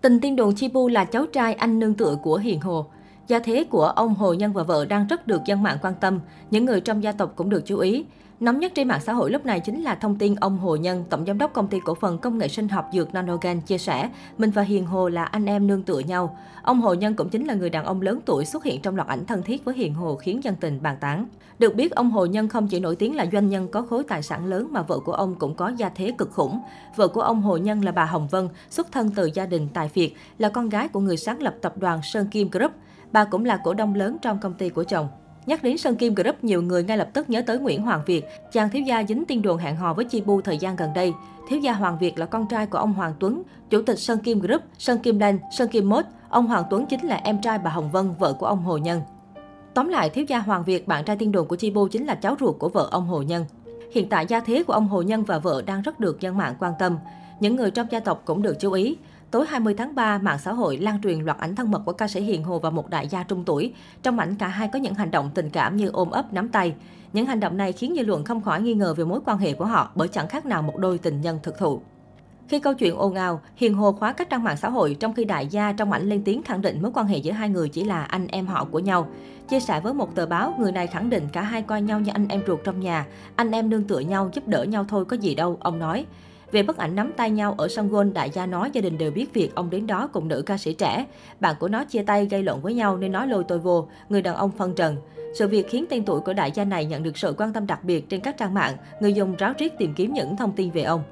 Tình tiên đồn Chibu là cháu trai anh nương tựa của Hiền Hồ. Gia thế của ông Hồ Nhân và vợ đang rất được dân mạng quan tâm, những người trong gia tộc cũng được chú ý. Nóng nhất trên mạng xã hội lúc này chính là thông tin ông Hồ Nhân, tổng giám đốc công ty cổ phần công nghệ sinh học dược Nanogen chia sẻ, mình và Hiền Hồ là anh em nương tựa nhau. Ông Hồ Nhân cũng chính là người đàn ông lớn tuổi xuất hiện trong loạt ảnh thân thiết với Hiền Hồ khiến dân tình bàn tán. Được biết, ông Hồ Nhân không chỉ nổi tiếng là doanh nhân có khối tài sản lớn mà vợ của ông cũng có gia thế cực khủng. Vợ của ông Hồ Nhân là bà Hồng Vân, xuất thân từ gia đình tài phiệt, là con gái của người sáng lập tập đoàn Sơn Kim Group. Bà cũng là cổ đông lớn trong công ty của chồng. Nhắc đến Sơn Kim Group, nhiều người ngay lập tức nhớ tới Nguyễn Hoàng Việt, chàng thiếu gia dính tin đồn hẹn hò với Chi Bu thời gian gần đây. Thiếu gia Hoàng Việt là con trai của ông Hoàng Tuấn, chủ tịch Sơn Kim Group, Sơn Kim Lan, Sơn Kim Mốt. Ông Hoàng Tuấn chính là em trai bà Hồng Vân, vợ của ông Hồ Nhân. Tóm lại, thiếu gia Hoàng Việt, bạn trai tiên đồn của Chi Bu chính là cháu ruột của vợ ông Hồ Nhân. Hiện tại gia thế của ông Hồ Nhân và vợ đang rất được dân mạng quan tâm. Những người trong gia tộc cũng được chú ý. Tối 20 tháng 3, mạng xã hội lan truyền loạt ảnh thân mật của ca sĩ Hiền Hồ và một đại gia trung tuổi. Trong ảnh, cả hai có những hành động tình cảm như ôm ấp, nắm tay. Những hành động này khiến dư luận không khỏi nghi ngờ về mối quan hệ của họ bởi chẳng khác nào một đôi tình nhân thực thụ. Khi câu chuyện ồn ào, Hiền Hồ khóa các trang mạng xã hội trong khi đại gia trong ảnh lên tiếng khẳng định mối quan hệ giữa hai người chỉ là anh em họ của nhau. Chia sẻ với một tờ báo, người này khẳng định cả hai coi nhau như anh em ruột trong nhà, anh em nương tựa nhau giúp đỡ nhau thôi có gì đâu, ông nói. Về bức ảnh nắm tay nhau ở sân golf, đại gia nói gia đình đều biết việc ông đến đó cùng nữ ca sĩ trẻ. Bạn của nó chia tay gây lộn với nhau nên nói lôi tôi vô, người đàn ông phân trần. Sự việc khiến tên tuổi của đại gia này nhận được sự quan tâm đặc biệt trên các trang mạng, người dùng ráo riết tìm kiếm những thông tin về ông.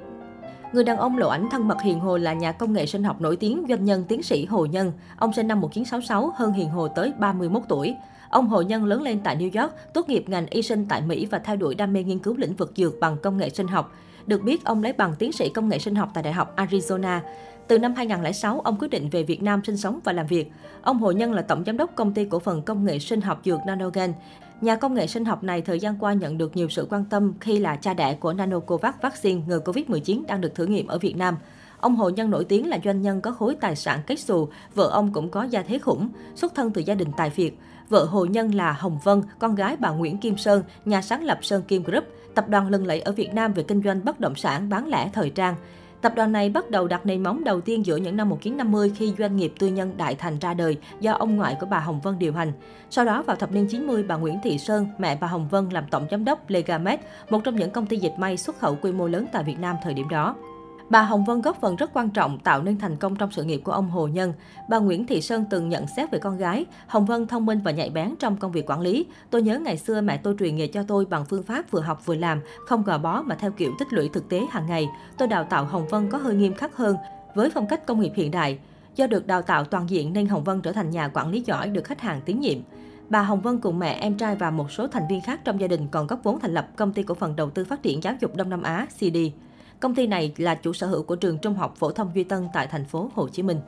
Người đàn ông lộ ảnh thân mật Hiền Hồ là nhà công nghệ sinh học nổi tiếng, doanh nhân tiến sĩ Hồ Nhân. Ông sinh năm 1966, hơn Hiền Hồ tới 31 tuổi. Ông Hồ Nhân lớn lên tại New York, tốt nghiệp ngành y sinh tại Mỹ và theo đuổi đam mê nghiên cứu lĩnh vực dược bằng công nghệ sinh học. Được biết, ông lấy bằng tiến sĩ công nghệ sinh học tại Đại học Arizona. Từ năm 2006, ông quyết định về Việt Nam sinh sống và làm việc. Ông Hồ Nhân là tổng giám đốc công ty cổ phần công nghệ sinh học dược Nanogen. Nhà công nghệ sinh học này thời gian qua nhận được nhiều sự quan tâm khi là cha đẻ của Nanocovax vaccine ngừa Covid-19 đang được thử nghiệm ở Việt Nam. Ông Hồ Nhân nổi tiếng là doanh nhân có khối tài sản kết xù, vợ ông cũng có gia thế khủng, xuất thân từ gia đình tài phiệt. Vợ Hồ Nhân là Hồng Vân, con gái bà Nguyễn Kim Sơn, nhà sáng lập Sơn Kim Group, tập đoàn lừng lẫy ở Việt Nam về kinh doanh bất động sản bán lẻ thời trang. Tập đoàn này bắt đầu đặt nền móng đầu tiên giữa những năm 1950 khi doanh nghiệp tư nhân Đại Thành ra đời do ông ngoại của bà Hồng Vân điều hành. Sau đó vào thập niên 90, bà Nguyễn Thị Sơn, mẹ bà Hồng Vân làm tổng giám đốc Legamed, một trong những công ty dệt may xuất khẩu quy mô lớn tại Việt Nam thời điểm đó. Bà Hồng Vân góp phần rất quan trọng tạo nên thành công trong sự nghiệp của ông Hồ Nhân. Bà Nguyễn Thị Sơn từng nhận xét về con gái, Hồng Vân thông minh và nhạy bén trong công việc quản lý. Tôi nhớ ngày xưa mẹ tôi truyền nghề cho tôi bằng phương pháp vừa học vừa làm, không gò bó mà theo kiểu tích lũy thực tế hàng ngày. Tôi đào tạo Hồng Vân có hơi nghiêm khắc hơn, với phong cách công nghiệp hiện đại. Do được đào tạo toàn diện nên Hồng Vân trở thành nhà quản lý giỏi được khách hàng tín nhiệm. Bà Hồng Vân cùng mẹ, em trai và một số thành viên khác trong gia đình còn góp vốn thành lập công ty cổ phần đầu tư phát triển giáo dục Đông Nam Á CD. Công ty này là chủ sở hữu của trường Trung học phổ thông Duy Tân tại thành phố Hồ Chí Minh.